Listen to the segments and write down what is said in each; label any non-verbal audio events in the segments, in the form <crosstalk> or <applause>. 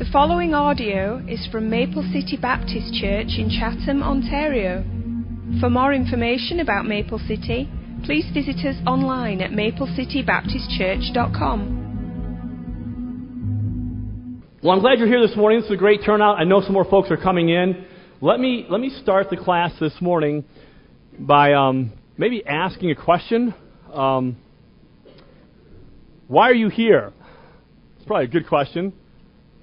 The following audio is from Maple City Baptist Church in Chatham, Ontario. For more information about Maple City, please visit us online at maplecitybaptistchurch.com. Well, I'm glad you're here this morning. Is a great turnout. I know some more folks are coming in. Let me let me start the class this morning by um, maybe asking a question. Um, why are you here? It's probably a good question.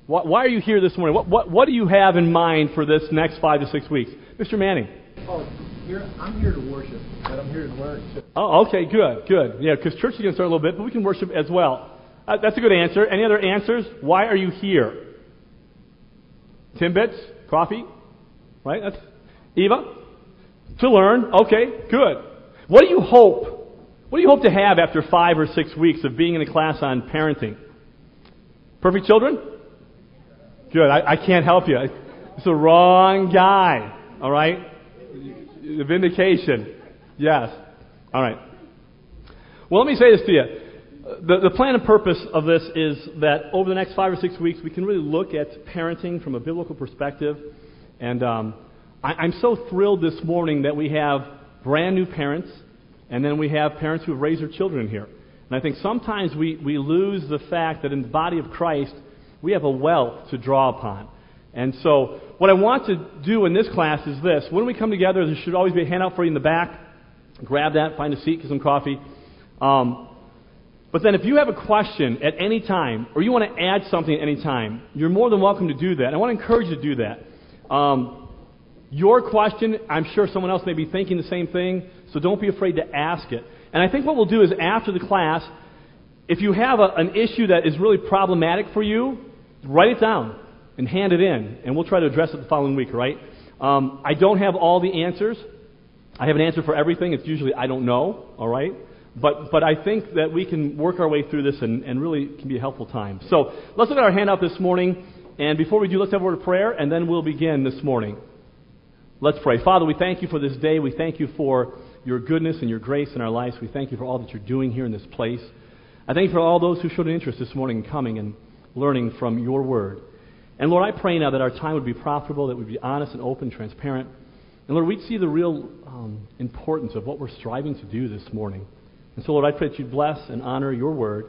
Why, why are you here this morning? What, what, what do you have in mind for this next five to six weeks? Mr. Manning. Oh, here, I'm here to worship, but I'm here to learn too. Oh, okay, good, good. Yeah, because church is going to start a little bit, but we can worship as well. Uh, that's a good answer. Any other answers? Why are you here? Timbits? Coffee? Right? That's Eva? To learn. Okay, good. What do you hope? What do you hope to have after five or six weeks of being in a class on parenting? Perfect children? Good. I, I can't help you. It's the wrong guy. All right? The vindication. Yes. All right. Well, let me say this to you. The, the plan and purpose of this is that over the next five or six weeks, we can really look at parenting from a biblical perspective. And um, I, I'm so thrilled this morning that we have brand new parents, and then we have parents who have raised their children here. And I think sometimes we, we lose the fact that in the body of Christ, we have a wealth to draw upon. And so, what I want to do in this class is this. When we come together, there should always be a handout for you in the back. Grab that, find a seat, get some coffee. Um, but then, if you have a question at any time, or you want to add something at any time, you're more than welcome to do that. I want to encourage you to do that. Um, your question, I'm sure someone else may be thinking the same thing, so don't be afraid to ask it. And I think what we'll do is after the class, if you have a, an issue that is really problematic for you, write it down and hand it in, and we'll try to address it the following week, right? Um, I don't have all the answers. I have an answer for everything. It's usually I don't know, all right? But, but I think that we can work our way through this and, and really can be a helpful time. So let's look at our handout this morning. And before we do, let's have a word of prayer, and then we'll begin this morning. Let's pray. Father, we thank you for this day. We thank you for your goodness and your grace in our lives. We thank you for all that you're doing here in this place. I thank you for all those who showed an interest this morning in coming and learning from your word. And Lord, I pray now that our time would be profitable, that we'd be honest and open, transparent. And Lord, we'd see the real um, importance of what we're striving to do this morning. And so, Lord, I pray that you'd bless and honor your word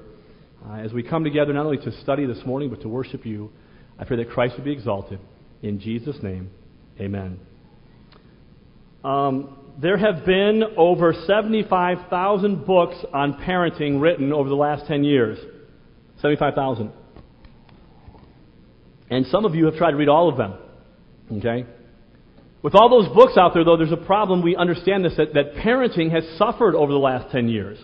uh, as we come together not only to study this morning, but to worship you. I pray that Christ would be exalted. In Jesus' name, amen. Um, there have been over 75,000 books on parenting written over the last 10 years. 75,000. And some of you have tried to read all of them. Okay? With all those books out there, though, there's a problem. We understand this that, that parenting has suffered over the last 10 years.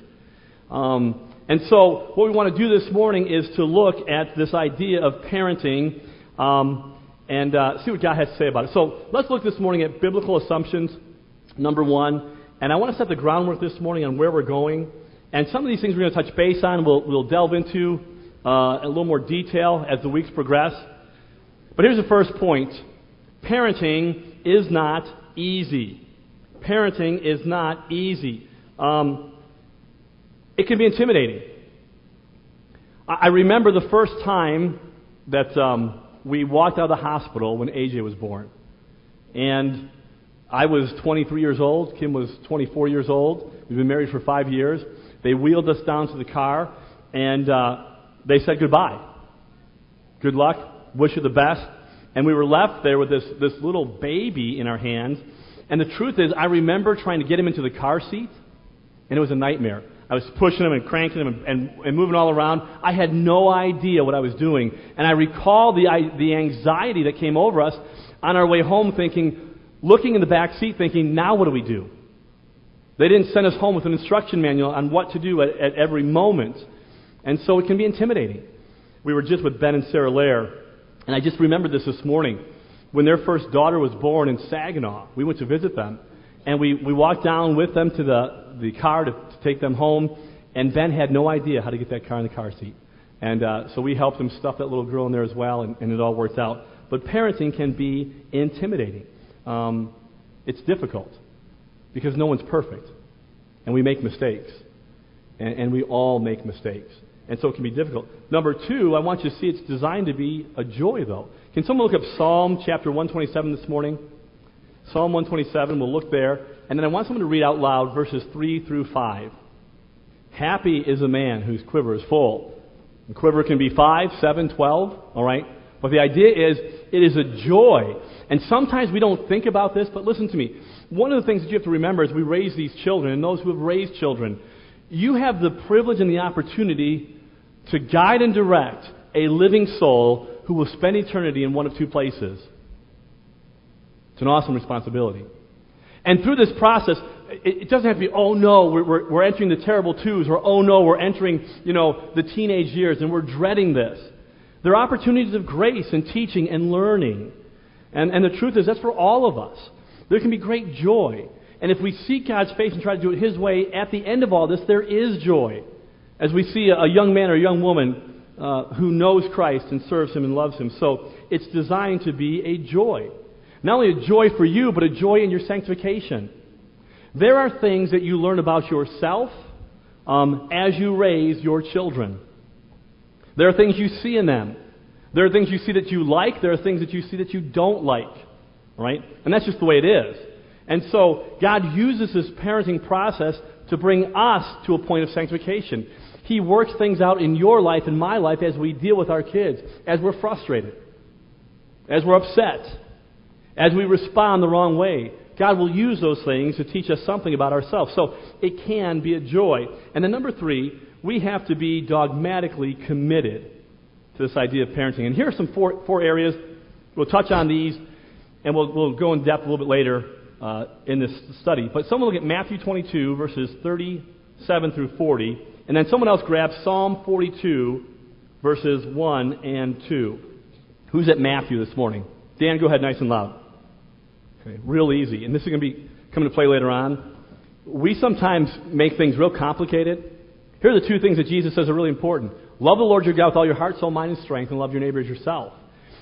Um, and so, what we want to do this morning is to look at this idea of parenting um, and uh, see what God has to say about it. So, let's look this morning at biblical assumptions, number one. And I want to set the groundwork this morning on where we're going. And some of these things we're going to touch base on, we'll, we'll delve into uh, in a little more detail as the weeks progress. But here's the first point parenting is not easy. Parenting is not easy. Um, it can be intimidating. I remember the first time that um, we walked out of the hospital when AJ was born. And I was 23 years old. Kim was 24 years old. We've been married for five years. They wheeled us down to the car, and uh, they said goodbye. Good luck. Wish you the best. And we were left there with this, this little baby in our hands. And the truth is, I remember trying to get him into the car seat, and it was a nightmare. I was pushing him and cranking him and, and, and moving all around. I had no idea what I was doing. And I recall the, the anxiety that came over us on our way home, thinking, looking in the back seat, thinking, now what do we do? They didn't send us home with an instruction manual on what to do at, at every moment. And so it can be intimidating. We were just with Ben and Sarah Lair and I just remembered this this morning. When their first daughter was born in Saginaw, we went to visit them. And we, we walked down with them to the, the car to, to take them home. And Ben had no idea how to get that car in the car seat. And uh, so we helped him stuff that little girl in there as well, and, and it all worked out. But parenting can be intimidating. Um, it's difficult because no one's perfect. And we make mistakes. And, and we all make mistakes. And so it can be difficult. Number two, I want you to see it's designed to be a joy, though. Can someone look up Psalm chapter 127 this morning? Psalm 127, we'll look there. And then I want someone to read out loud verses 3 through 5. Happy is a man whose quiver is full. The quiver can be 5, 7, 12, all right? But the idea is it is a joy. And sometimes we don't think about this, but listen to me. One of the things that you have to remember as we raise these children, and those who have raised children, you have the privilege and the opportunity to guide and direct a living soul who will spend eternity in one of two places. It's an awesome responsibility. And through this process, it, doesn't have to be, oh no, we're, we're, we're entering the terrible twos, or oh no, we're entering, you know, the teenage years and we're dreading this. There are opportunities of grace and teaching and learning. And, and the truth is, that's for all of us. There can be great joy. And if we seek God's face and try to do it His way, at the end of all this, there is joy. As we see a, young man or a young woman uh, who knows Christ and serves Him and loves Him. So it's designed to be a joy. Not only a joy for you, but a joy in your sanctification. There are things that you learn about yourself um, as you raise your children. There are things you see in them. There are things you see that you like. There are things that you see that you don't like. Right? And that's just the way it is. And so God uses this parenting process to bring us to a point of sanctification. He works things out in your life and my life as we deal with our kids, as we're frustrated, as we're upset, as we respond the wrong way. God will use those things to teach us something about ourselves. So it can be a joy. And then number three, we have to be dogmatically committed to this idea of parenting. And here are some four, four areas. We'll touch on these, and we'll, we'll go in depth a little bit later uh, in this study. But someone look at Matthew 22, verses 37 through 40, and then someone else grabs Psalm 42, verses 1 and 2. Who's at Matthew this morning? Dan, go ahead nice and loud. Okay, real easy. And this is going to be coming to play later on. We sometimes make things real complicated. Here are the two things that Jesus says are really important. Love the Lord your God with all your heart, soul, mind, and strength, and love your neighbor as yourself.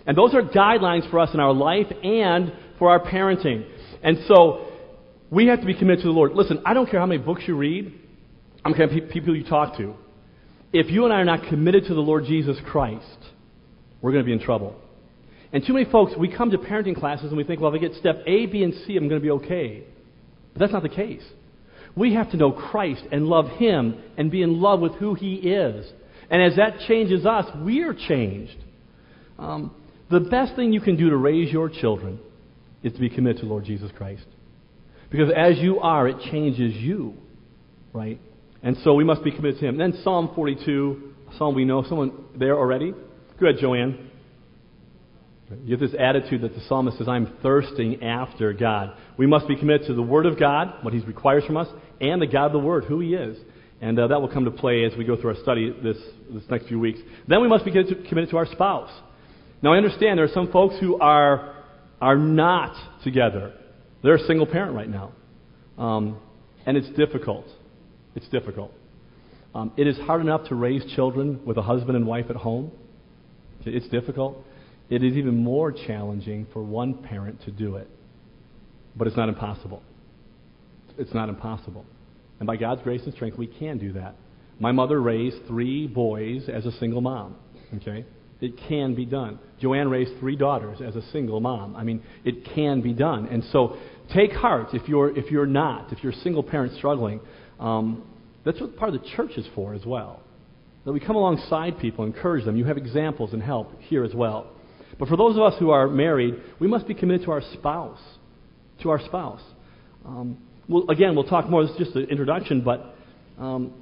And those are guidelines for us in our life and for our parenting. And so we have to be committed to the Lord. Listen, I don't care how many books you read, I don't care how people you talk to. If you and I are not committed to the Lord Jesus Christ, we're going to be in trouble. And too many folks, we come to parenting classes and we think, well, if I get step A, B, and C, I'm going to be okay. But that's not the case. We have to know Christ and love Him and be in love with who He is. And as that changes us, we are changed. Um, the best thing you can do to raise your children is to be committed to the Lord Jesus Christ. Because as you are, it changes you, right? And so we must be committed to Him. And then Psalm 42, a psalm we know. Someone there already? Go ahead, Joanne. You have this attitude that the psalmist says, I'm thirsting after God. We must be committed to the Word of God, what He requires from us, and the God of the Word, who He is. And uh, that will come to play as we go through our study this, this next few weeks. Then we must be committed to, committed to our spouse. Now, I understand there are some folks who are, are not together. They're a single parent right now. Um, and it's difficult. It's difficult. Um, it is hard enough to raise children with a husband and wife at home. It's difficult. It is even more challenging for one parent to do it. But it's not impossible. It's not impossible. And by God's grace and strength, we can do that. My mother raised three boys as a single mom. Okay? It can be done. Joanne raised three daughters as a single mom. I mean, it can be done. And so take heart if you're, if you're not, if you're a single parent struggling. Um, that's what part of the church is for as well. That we come alongside people, encourage them. You have examples and help here as well. But for those of us who are married, we must be committed to our spouse. To our spouse. Um, well, again, we'll talk more. This is just an introduction, but um,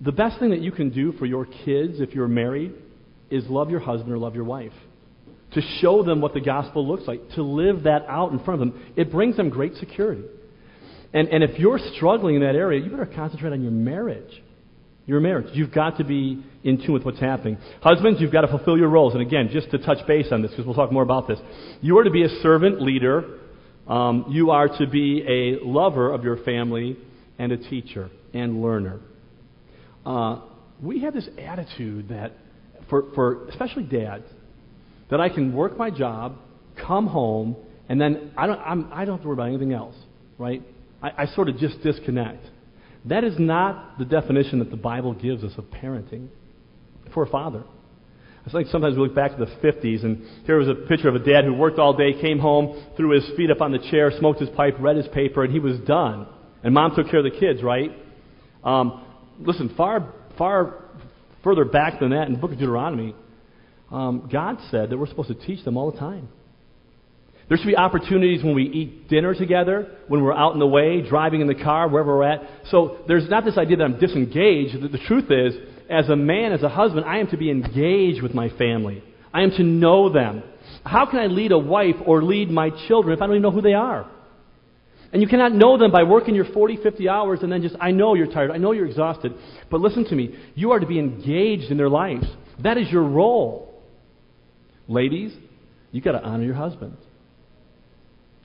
the best thing that you can do for your kids if you're married is love your husband or love your wife. To show them what the gospel looks like, to live that out in front of them, it brings them great security. And, and if you're struggling in that area, you better concentrate on your marriage your marriage. You've got to be in tune with what's happening. Husbands, you've got to fulfill your roles. And again, just to touch base on this, because we'll talk more about this. You are to be a servant leader. Um, you are to be a lover of your family and a teacher and learner. Uh, we have this attitude that, for, for especially dads, that I can work my job, come home, and then I don't, I'm, I do not have to worry about anything else, right? I, I sort of just disconnect. That is not the definition that the Bible gives us of parenting. for a father. It's like sometimes we look back to the 50s, and here was a picture of a dad who worked all day, came home, threw his feet up on the chair, smoked his pipe, read his paper, and he was done. And mom took care of the kids, right? Um, listen, far, far further back than that in the book of Deuteronomy, um, God said that we're supposed to teach them all the time. There should be opportunities when we eat dinner together, when we're out in the way, driving in the car, wherever we're at. So there's not this idea that I'm disengaged. The, the truth is, as a man, as a husband, I am to be engaged with my family. I am to know them. How can I lead a wife or lead my children if I don't even know who they are? And you cannot know them by working your 40, 50 hours and then just, I know you're tired, I know you're exhausted. But listen to me, you are to be engaged in their lives. That is your role. Ladies, you've got to honor your husband.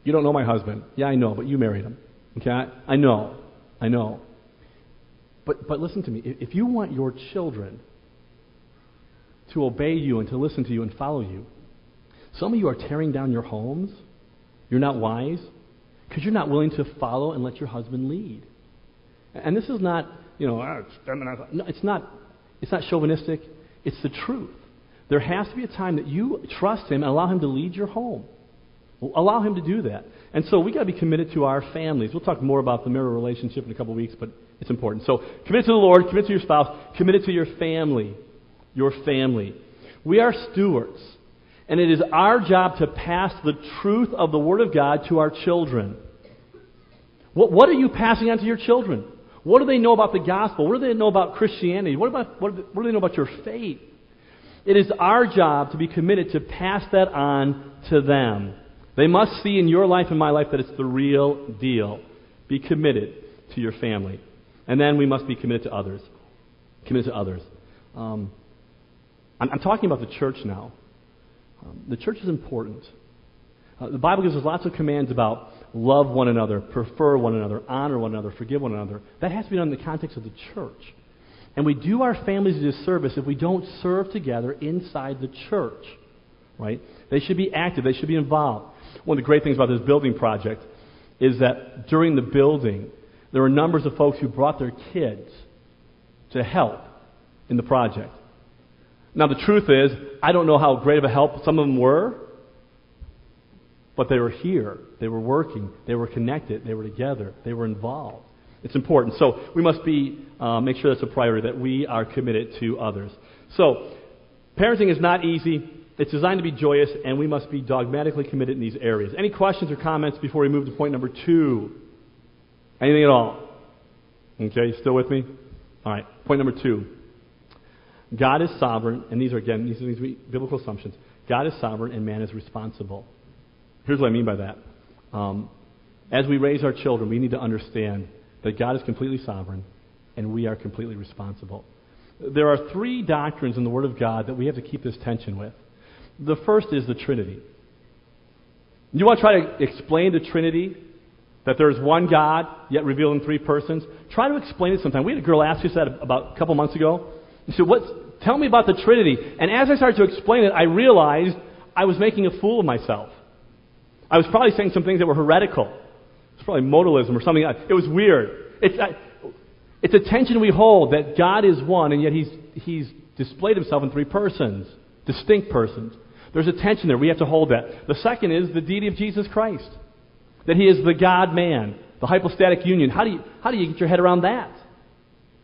You don't know my husband. Yeah, I know, but you married him. Okay? I, know. I know. But, but listen to me. If you want your children to obey you and to listen to you and follow you, some of you are tearing down your homes. You're not wise because you're not willing to follow and let your husband lead. And this is not, you know, ah, no, it's not. It's not chauvinistic. It's the truth. There has to be a time that you trust him and allow him to lead your home. Allow him to do that. And so we got to be committed to our families. We'll talk more about the marital relationship in a couple of weeks, but it's important. So commit to the Lord, commit to your spouse, commit to your family. Your family. We are stewards. And it is our job to pass the truth of the Word of God to our children. What, what are you passing on to your children? What do they know about the gospel? What do they know about Christianity? What, about, what, what do they know about your faith? It is our job to be committed to pass that on to them. They must see in your life and my life that it's the real deal. Be committed to your family. And then we must be committed to others. Committed to others. Um, I'm, I'm, talking about the church now. Um, the church is important. Uh, the Bible gives us lots of commands about love one another, prefer one another, honor one another, forgive one another. That has to be done in the context of the church. And we do our families a disservice if we don't serve together inside the church. Right? They should be active, they should be involved. One of the great things about this building project is that during the building, there were numbers of folks who brought their kids to help in the project. Now, the truth is, I don't know how great of a help some of them were, but they were here. They were working. They were connected. They were together. They were involved. It's important. So we must be uh, make sure that's a priority that we are committed to others. So parenting is not easy. It's designed to be joyous, and we must be dogmatically committed in these areas. Any questions or comments before we move to point number two? Anything at all? Okay, still with me? All right, point number two. God is sovereign, and these are, again, these are these biblical assumptions. God is sovereign, and man is responsible. Here's what I mean by that. Um, as we raise our children, we need to understand that God is completely sovereign, and we are completely responsible. There are three doctrines in the Word of God that we have to keep this tension with. The first is the Trinity. You want to try to explain the Trinity? That there's one God, yet revealed in three persons? Try to explain it sometime. We had a girl ask us that about a couple months ago. She said, What's, Tell me about the Trinity. And as I started to explain it, I realized I was making a fool of myself. I was probably saying some things that were heretical. It's probably modalism or something. It was weird. It's, it's a tension we hold that God is one, and yet he's, he's displayed himself in three persons, distinct persons. There's a tension there. We have to hold that. The second is the deity of Jesus Christ, that he is the God man, the hypostatic union. How do you, how do you get your head around that?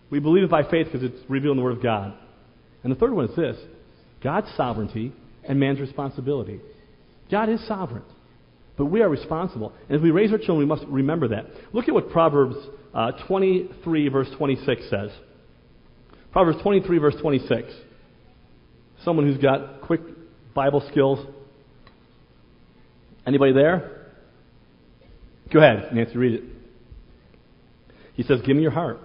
We believe it by faith because it's revealed in the Word of God. And the third one is this God's sovereignty and man's responsibility. God is sovereign, but we are responsible. And as we raise our children, we must remember that. Look at what Proverbs uh, 23, verse 26 says. Proverbs 23, verse 26. Someone who's got quick Bible skills? Anybody there? Go ahead, Nancy, read it. He says, Give me your heart.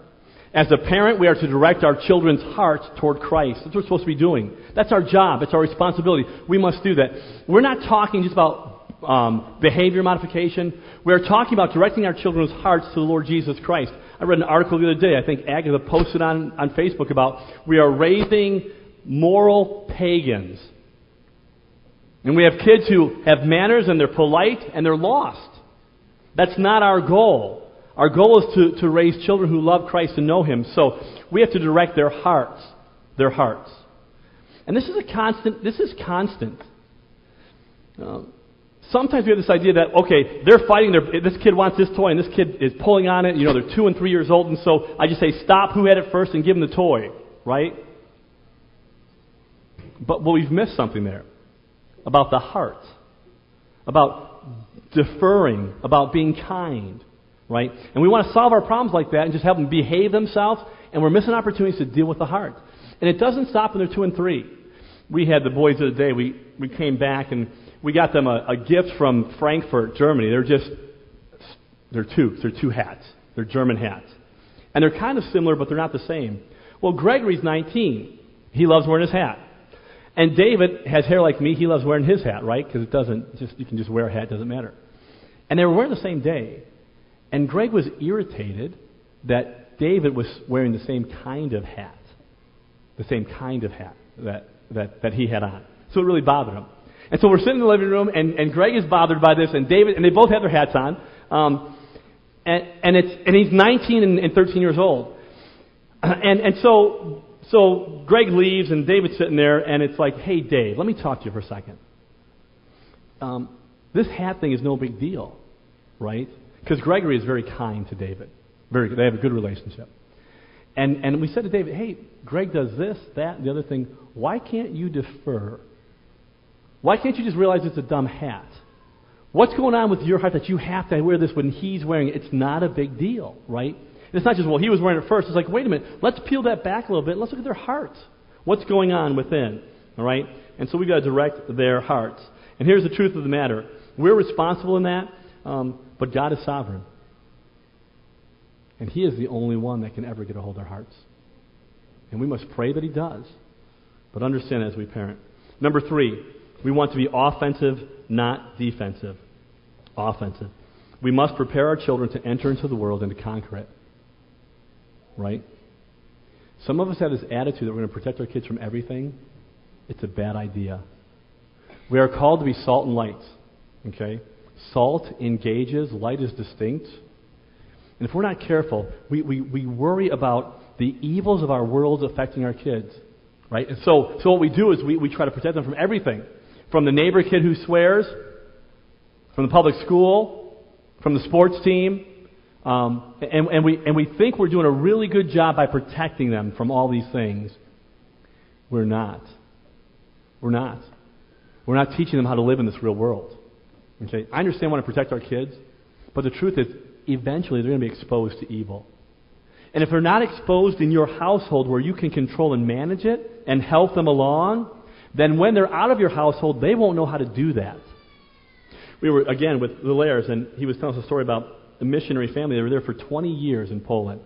As a parent, we are to direct our children's hearts toward Christ. That's what we're supposed to be doing. That's our job. It's our responsibility. We must do that. We're not talking just about um, behavior modification. We're talking about directing our children's hearts to the Lord Jesus Christ. I read an article the other day, I think Agatha posted on, on Facebook about we are raising moral pagans. And we have kids who have manners and they're polite and they're lost. That's not our goal. Our goal is to, to raise children who love Christ and know Him. So we have to direct their hearts, their hearts And this is a constant, this is constant. Um, sometimes we have this idea that, okay, they're fighting, this kid wants this toy, and this kid is pulling on it, you know, they're two and three years old, and so I just say, stop who had it first and give them the toy, right? But well, we've missed something there about the heart, about deferring, about being kind, right? And we want to solve our problems like that and just have them behave themselves, and we're missing opportunities to deal with the heart. And it doesn't stop when they're two and three. We had the boys of the day, we, we came back and we got them a, a gift from Frankfurt, Germany. They're just, they're two, they're two hats. They're German hats. And they're kind of similar, but they're not the same. Well, Gregory's 19. He loves wearing his hat. And David has hair like me. He loves wearing his hat, right? Because it doesn't just you can just wear a hat, doesn't matter. And they were wearing the same day. And Greg was irritated that David was wearing the same kind of hat, the same kind of hat that that that he had on. So it really bothered him. And so we're sitting in the living room, and, and Greg is bothered by this, and David, and they both have their hats on. Um, and, and, it's, and he's 19 and, and 13 years old. <clears throat> And, and so, so Greg leaves, and David's sitting there, and it's like, hey, Dave, let me talk to you for a second. Um, this hat thing is no big deal, right? Because Gregory is very kind to David. Very, they have a good relationship. And, and we said to David, hey, Greg does this, that, and the other thing. Why can't you defer why can't you just realize it's a dumb hat? What's going on with your heart that you have to wear this when he's wearing it? It's not a big deal, right? And it's not just, well, he was wearing it first. It's like, wait a minute, let's peel that back a little bit. Let's look at their hearts. What's going on within, all right? And so we've got to direct their hearts. And here's the truth of the matter we're responsible in that, um, but God is sovereign. And He is the only one that can ever get a hold of our hearts. And we must pray that He does, but understand as we parent. Number three, we want to be offensive, not defensive. Offensive. We must prepare our children to enter into the world and to conquer it. Right? Some of us have this attitude that we're going to protect our kids from everything. It's a bad idea. We are called to be salt and light. Okay? Salt engages, light is distinct. And if we're not careful, we, we, we worry about the evils of our world affecting our kids. Right? And so, so what we do is we, we try to protect them from everything from the neighbor kid who swears, from the public school, from the sports team. Um, and, and, we, and we think we're doing a really good job by protecting them from all these things. We're not. We're not. We're not teaching them how to live in this real world. Okay? I understand we want to protect our kids, but the truth is, eventually they're going to be exposed to evil. And if they're not exposed in your household where you can control and manage it and help them along, then when they're out of your household, they won't know how to do that. We were, again, with the Lairs, and he was telling us a story about a missionary family. They were there for 20 years in Poland.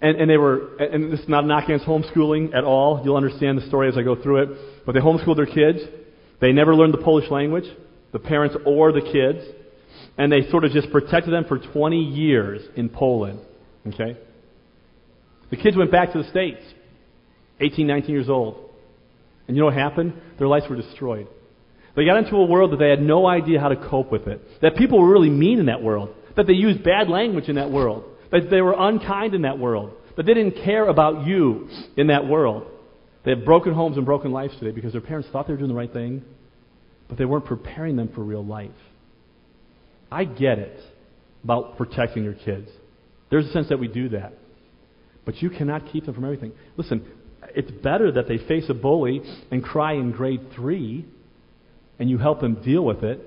And, and they were, and this is not a knock against homeschooling at all. You'll understand the story as I go through it. But they homeschooled their kids. They never learned the Polish language, the parents or the kids. And they sort of just protected them for 20 years in Poland. Okay? The kids went back to the States. 18, 19 years old. And you know what happened? Their lives were destroyed. They got into a world that they had no idea how to cope with it. That people were really mean in that world. That they used bad language in that world. That they were unkind in that world. That they didn't care about you in that world. They have broken homes and broken lives today because their parents thought they were doing the right thing, but they weren't preparing them for real life. I get it about protecting your kids. There's a sense that we do that. But you cannot keep them from everything. Listen, it's better that they face a bully and cry in grade three and you help them deal with it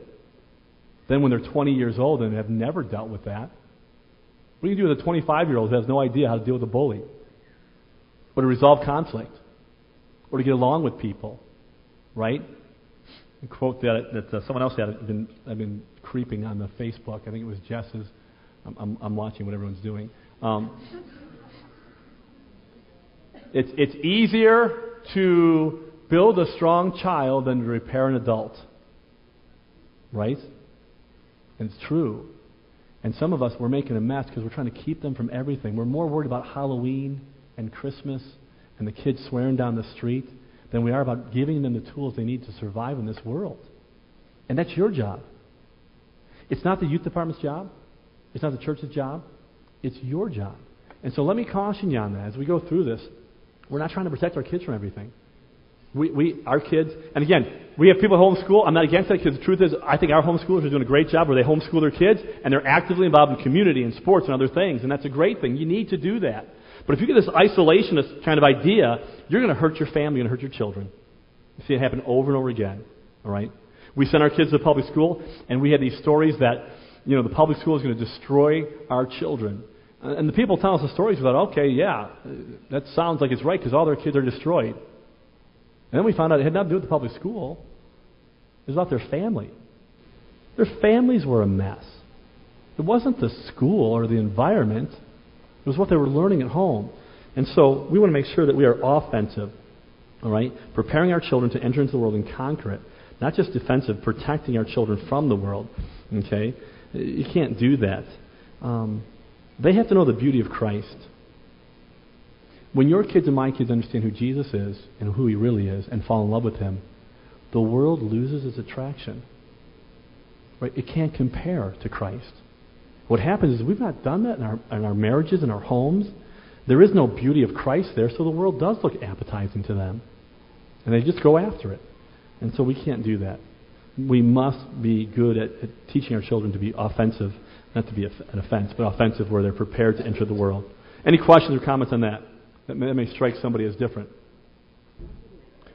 then when they're 20 years old and have never dealt with that. What do you do with a 25 year old who has no idea how to deal with a bully? Or to resolve conflict? Or to get along with people? Right? A quote that, that uh, someone else had I've been, I've been creeping on the Facebook. I think it was Jess's. I'm, I'm, I'm watching what everyone's doing. Um, <laughs> it's, it's easier to build a strong child than to repair an adult. Right? And it's true. And some of us, we're making a mess because we're trying to keep them from everything. We're more worried about Halloween and Christmas and the kids swearing down the street than we are about giving them the tools they need to survive in this world. And that's your job. It's not the youth department's job. It's not the church's job. It's your job. And so let me caution you on that as we go through this. We're not trying to protect our kids from everything. We, we, our kids, and again, we have people homeschool. I'm not against that because the truth is, I think our homeschoolers are doing a great job where they homeschool their kids and they're actively involved in community and sports and other things, and that's a great thing. You need to do that. But if you get this isolationist kind of idea, you're going to hurt your family, you're going to hurt your children. You see it happen over and over again. All right? We sent our kids to public school, and we had these stories that, you know, the public school is going to destroy our children. And the people tell us the stories, thought, okay, yeah, that sounds like it's right because all their kids are destroyed. And then we found out it had nothing to do with the public school. It was about their family. Their families were a mess. It wasn't the school or the environment. It was what they were learning at home. And so we want to make sure that we are offensive, all right? Preparing our children to enter into the world and conquer it. Not just defensive, protecting our children from the world, okay? You can't do that. Um, they have to know the beauty of Christ. When your kids and my kids understand who Jesus is and who he really is and fall in love with him, the world loses its attraction. Right? It can't compare to Christ. What happens is we've not done that in our, in our marriages, in our homes. There is no beauty of Christ there, so the world does look appetizing to them. And they just go after it. And so we can't do that. We must be good at, at teaching our children to be offensive, not to be an offense, but offensive where they're prepared to enter the world. Any questions or comments on that? That may, that may strike somebody as different.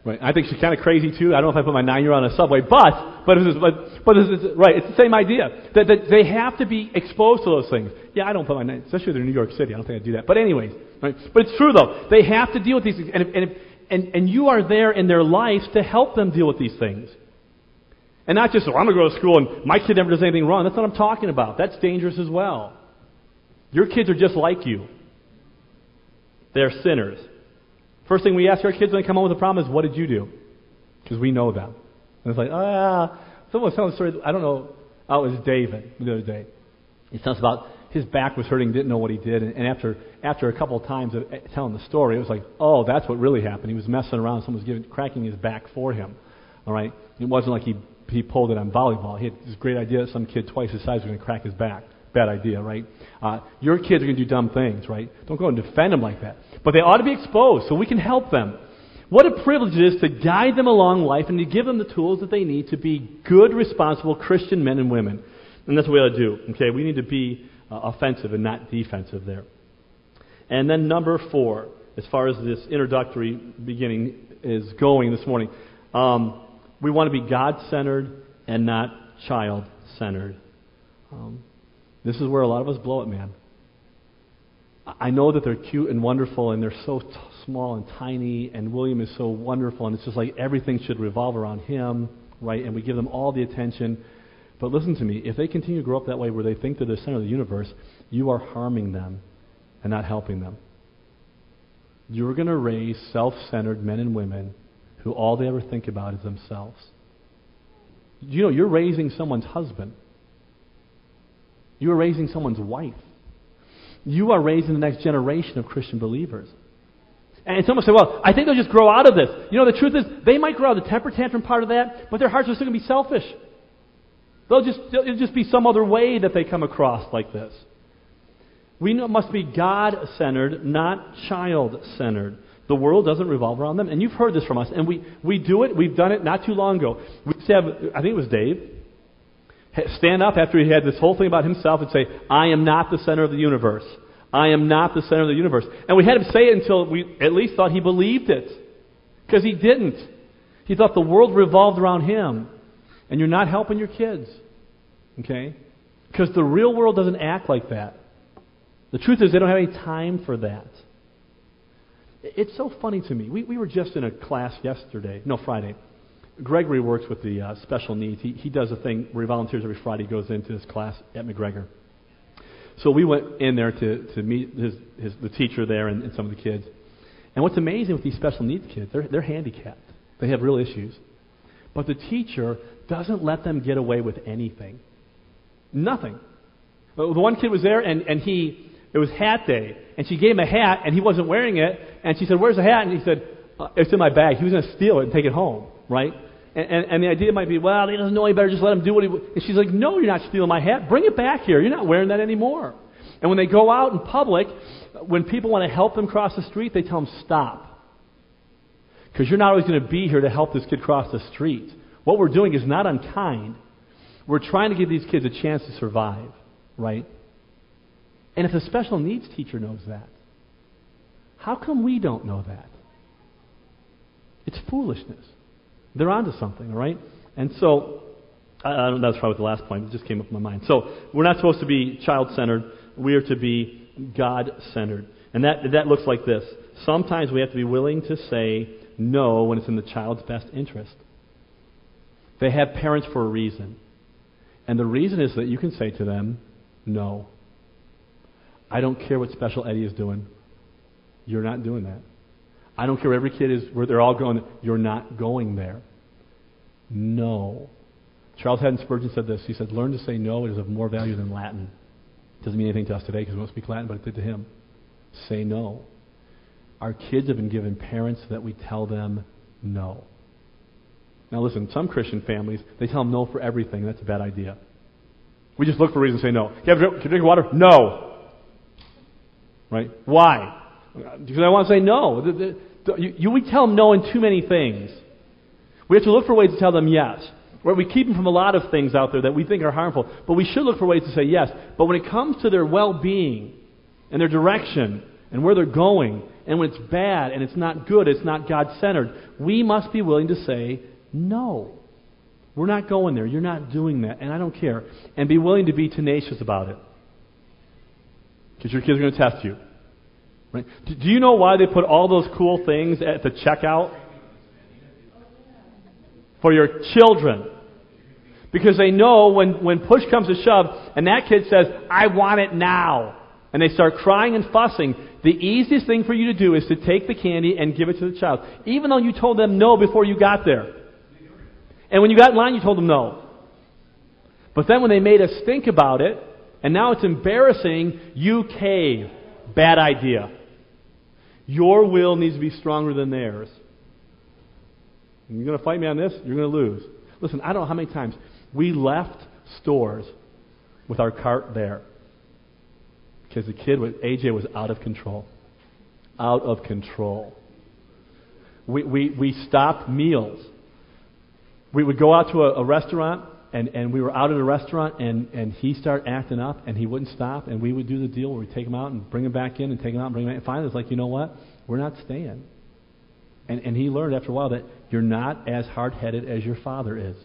Right. I think she's kind of crazy too. I don't know if I put my nine-year-old on a subway, but but it's, but but it's, right. It's the same idea that, that they have to be exposed to those things. Yeah, I don't put my nine, especially they're in New York City. I don't think I'd do that. But anyways, right. But it's true though. They have to deal with these things, and if, and if, and and you are there in their lives to help them deal with these things, and not just oh, I'm to go to school and my kid never does anything wrong. That's what I'm talking about. That's dangerous as well. Your kids are just like you. They're sinners. First thing we ask our kids when they come home with a problem is, What did you do? Because we know them. And it's like, ah, someone was telling a story, I don't know, oh, it was David the other day. He tells about his back was hurting, didn't know what he did, and, and after after a couple of times of telling the story, it was like, oh, that's what really happened. He was messing around, someone was giving, cracking his back for him. All right, it wasn't like he he pulled it on volleyball. He had this great idea that some kid twice his size was going to crack his back. Bad idea, right? Uh, your kids are going to do dumb things, right? Don't go and defend them like that. But they ought to be exposed so we can help them. What a privilege it is to guide them along life and to give them the tools that they need to be good, responsible Christian men and women. And that's what we ought to do. Okay, we need to be uh, offensive and not defensive there. And then number four, as far as this introductory beginning is going this morning, um, we want to be God centered and not child centered. Um, this is where a lot of us blow it, man. I know that they're cute and wonderful, and they're so t- small and tiny, and William is so wonderful, and it's just like everything should revolve around him, right? And we give them all the attention. But listen to me if they continue to grow up that way where they think they're the center of the universe, you are harming them and not helping them. You're going to raise self centered men and women who all they ever think about is themselves. You know, you're raising someone's husband. You are raising someone's wife. You are raising the next generation of Christian believers. And someone say, well, I think they'll just grow out of this. You know, the truth is, they might grow out of the temper tantrum part of that, but their hearts are still going to be selfish. They'll just, it'll just be some other way that they come across like this. We know it must be God centered, not child centered. The world doesn't revolve around them. And you've heard this from us. And we, we do it. We've done it not too long ago. We used to have, I think it was Dave, stand up after he had this whole thing about himself and say, I am not the center of the universe. I am not the center of the universe. And we had him say it until we at least thought he believed it. Because he didn't. He thought the world revolved around him. And you're not helping your kids. Okay? Because the real world doesn't act like that. The truth is, they don't have any time for that. It's so funny to me. We, we were just in a class yesterday, no, Friday. Gregory works with the uh, special needs. He, he does a thing where he volunteers every Friday, goes into this class at McGregor. So we went in there to, to meet his, his, the teacher there and, and some of the kids. And what's amazing with these special needs kids, they're, they're handicapped. They have real issues. But the teacher doesn't let them get away with anything. Nothing. The one kid was there, and, and he, it was hat day, and she gave him a hat, and he wasn't wearing it, and she said, Where's the hat? And he said, uh, It's in my bag. He was going to steal it and take it home, right? And, and, and the idea might be, well, he doesn't know any better, just let him do what he. And she's like, no, you're not stealing my hat. Bring it back here. You're not wearing that anymore. And when they go out in public, when people want to help them cross the street, they tell them, stop. Because you're not always going to be here to help this kid cross the street. What we're doing is not unkind. We're trying to give these kids a chance to survive, right? And if a special needs teacher knows that, how come we don't know that? It's foolishness. They're onto something, all right? And so, I, I don't, know that's probably the last point. It just came up in my mind. So, we're not supposed to be child centered. We are to be God centered. And that, that looks like this. Sometimes we have to be willing to say no when it's in the child's best interest. They have parents for a reason. And the reason is that you can say to them, no. I don't care what Special Eddie is doing. You're not doing that. I don't care where every kid is where they're all going. You're not going there. No. Charles Haddon Spurgeon said this. He said, Learn to say no. It is of more value than Latin. It doesn't mean anything to us today because we don't speak Latin, but it did to him. Say no. Our kids have been given parents that we tell them no. Now, listen, some Christian families, they tell them no for everything. That's a bad idea. We just look for a reason to say no. Can you, have, can you drink water? No. Right? Why? Because I want to say no. You, you, we tell them no in too many things. We have to look for ways to tell them yes. Where we keep them from a lot of things out there that we think are harmful. But we should look for ways to say yes. But when it comes to their well being and their direction and where they're going, and when it's bad and it's not good, it's not God centered, we must be willing to say no. We're not going there. You're not doing that. And I don't care. And be willing to be tenacious about it. Because your kids are going to test you. Right? Do you know why they put all those cool things at the checkout? For your children. Because they know when, when push comes to shove and that kid says, I want it now, and they start crying and fussing, the easiest thing for you to do is to take the candy and give it to the child, even though you told them no before you got there. And when you got in line, you told them no. But then when they made us think about it, and now it's embarrassing, you cave. Bad idea. Your will needs to be stronger than theirs. You're going to fight me on this? You're going to lose. Listen, I don't know how many times we left stores with our cart there because the kid with AJ was out of control. Out of control. We, we, we stopped meals. We would go out to a, a restaurant, and, and we were out at a restaurant, and, and he started acting up, and he wouldn't stop, and we would do the deal where we take him out and bring him back in and take him out and bring him back. And finally, it's like, you know what? We're not staying. And, and he learned after a while that you're not as hard headed as your father is.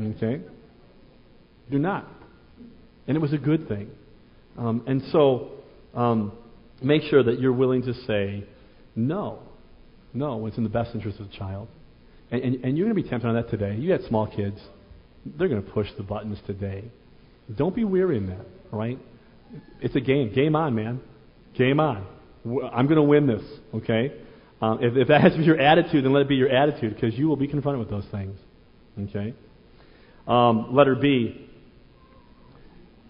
Okay? You're not. And it was a good thing. Um, and so, um, make sure that you're willing to say no. No, when it's in the best interest of the child. And, and, and you're going to be tempted on that today. You got small kids. They're going to push the buttons today. Don't be weary in that, right? It's a game. Game on, man. Game on. I'm going to win this, okay? Um, if, if that has to be your attitude, then let it be your attitude because you will be confronted with those things, okay? Um, letter B.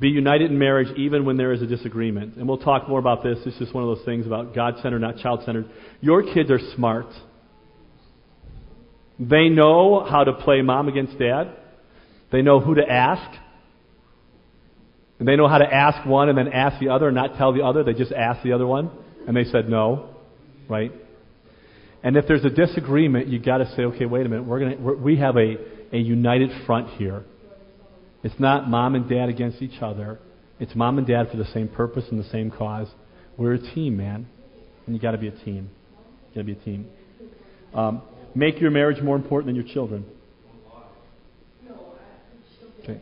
Be united in marriage even when there is a disagreement. And we'll talk more about this. This is just one of those things about God centered, not child centered. Your kids are smart. They know how to play mom against dad. They know who to ask. And they know how to ask one and then ask the other and not tell the other. They just ask the other one. And they said no. Right? And if there's a disagreement, you've got to say, okay, wait a minute. We're gonna, we're, we have a, a united front here. It's not mom and dad against each other. It's mom and dad for the same purpose and the same cause. We're a team, man. And you've got to be a team. You've got to be a team. Um, make your marriage more important than your children. Okay.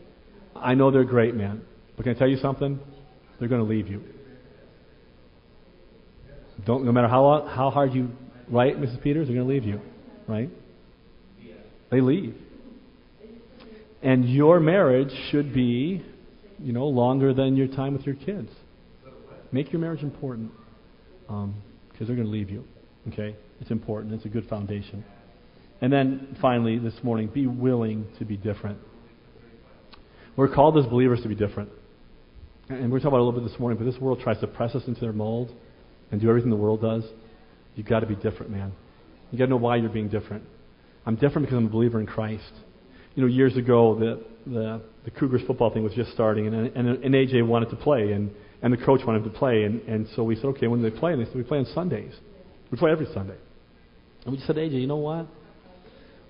I know they're great, man. But can I tell you something? They're going to leave you. Don't, no matter how, how hard you write, Mrs. Peters, they're going to leave you. Right? They leave. And your marriage should be, you know, longer than your time with your kids. Make your marriage important because um, they're going to leave you. Okay? It's important. It's a good foundation. And then finally, this morning, be willing to be different. We're called as believers to be different. And we're talking about a little bit this morning, but this world tries to press us into their mold and do everything the world does. You've got to be different, man. You've got to know why you're being different. I'm different because I'm a believer in Christ. You know, years ago, the, the, the Cougars football thing was just starting, and, and, and AJ wanted to play, and, and the coach wanted to play. And, and so we said, okay, when do they play? And they said, we play on Sundays. We play every Sunday. And we just said, AJ, you know what?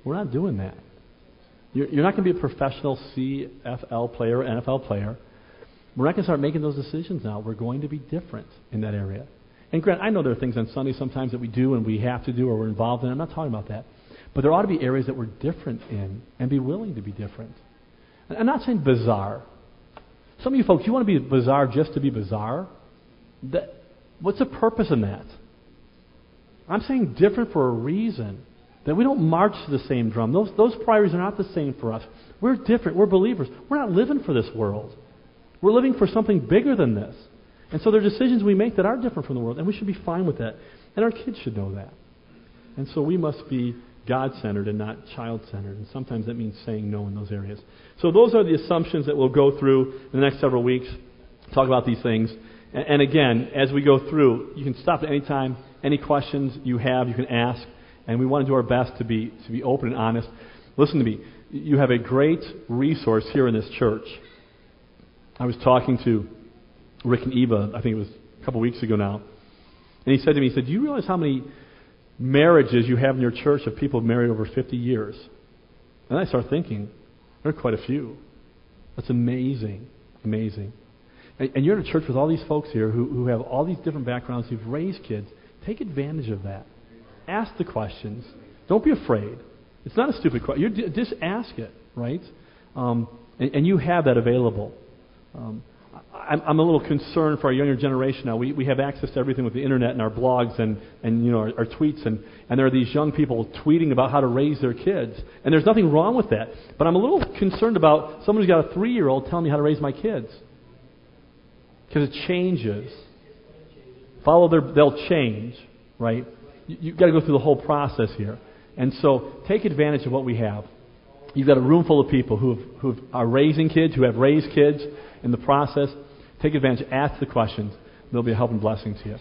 We're not doing that. You're, you're not going to be a professional CFL player, or NFL player. We're not going to start making those decisions now. We're going to be different in that area. And Grant, I know there are things on Sunday sometimes that we do and we have to do or we're involved in. I'm not talking about that. But there ought to be areas that we're different in and be willing to be different. I'm not saying bizarre. Some of you folks, you want to be bizarre just to be bizarre? That, what's the purpose in that? I'm saying different for a reason. That we don't march to the same drum. Those, those priorities are not the same for us. We're different. We're believers. We're not living for this world. We're living for something bigger than this. And so there are decisions we make that are different from the world, and we should be fine with that. And our kids should know that. And so we must be God centered and not child centered. And sometimes that means saying no in those areas. So those are the assumptions that we'll go through in the next several weeks, talk about these things. And, and again, as we go through, you can stop at any time. Any questions you have, you can ask. And we want to do our best to be, to be open and honest. Listen to me. You have a great resource here in this church. I was talking to Rick and Eva, I think it was a couple weeks ago now. And he said to me, he said, Do you realize how many marriages you have in your church of people married over 50 years? And I start thinking, there are quite a few. That's amazing. Amazing. And, and you're in a church with all these folks here who, who have all these different backgrounds, who've raised kids. Take advantage of that. Ask the questions. Don't be afraid. It's not a stupid question. You just ask it, right? Um, and, and, you have that available. Um, I'm, I'm, a little concerned for our younger generation now. We, we have access to everything with the internet and our blogs and, and you know, our, our tweets, and, and there are these young people tweeting about how to raise their kids. And there's nothing wrong with that. But I'm a little concerned about someone who's got a three year old telling me how to raise my kids. Because it changes. Follow their, they'll change, right? You, you've got to go through the whole process here. And so take advantage of what we have. You've got a room full of people who, who are raising kids, who have raised kids in the process. Take advantage. Ask the questions. They'll be a help and blessing to you.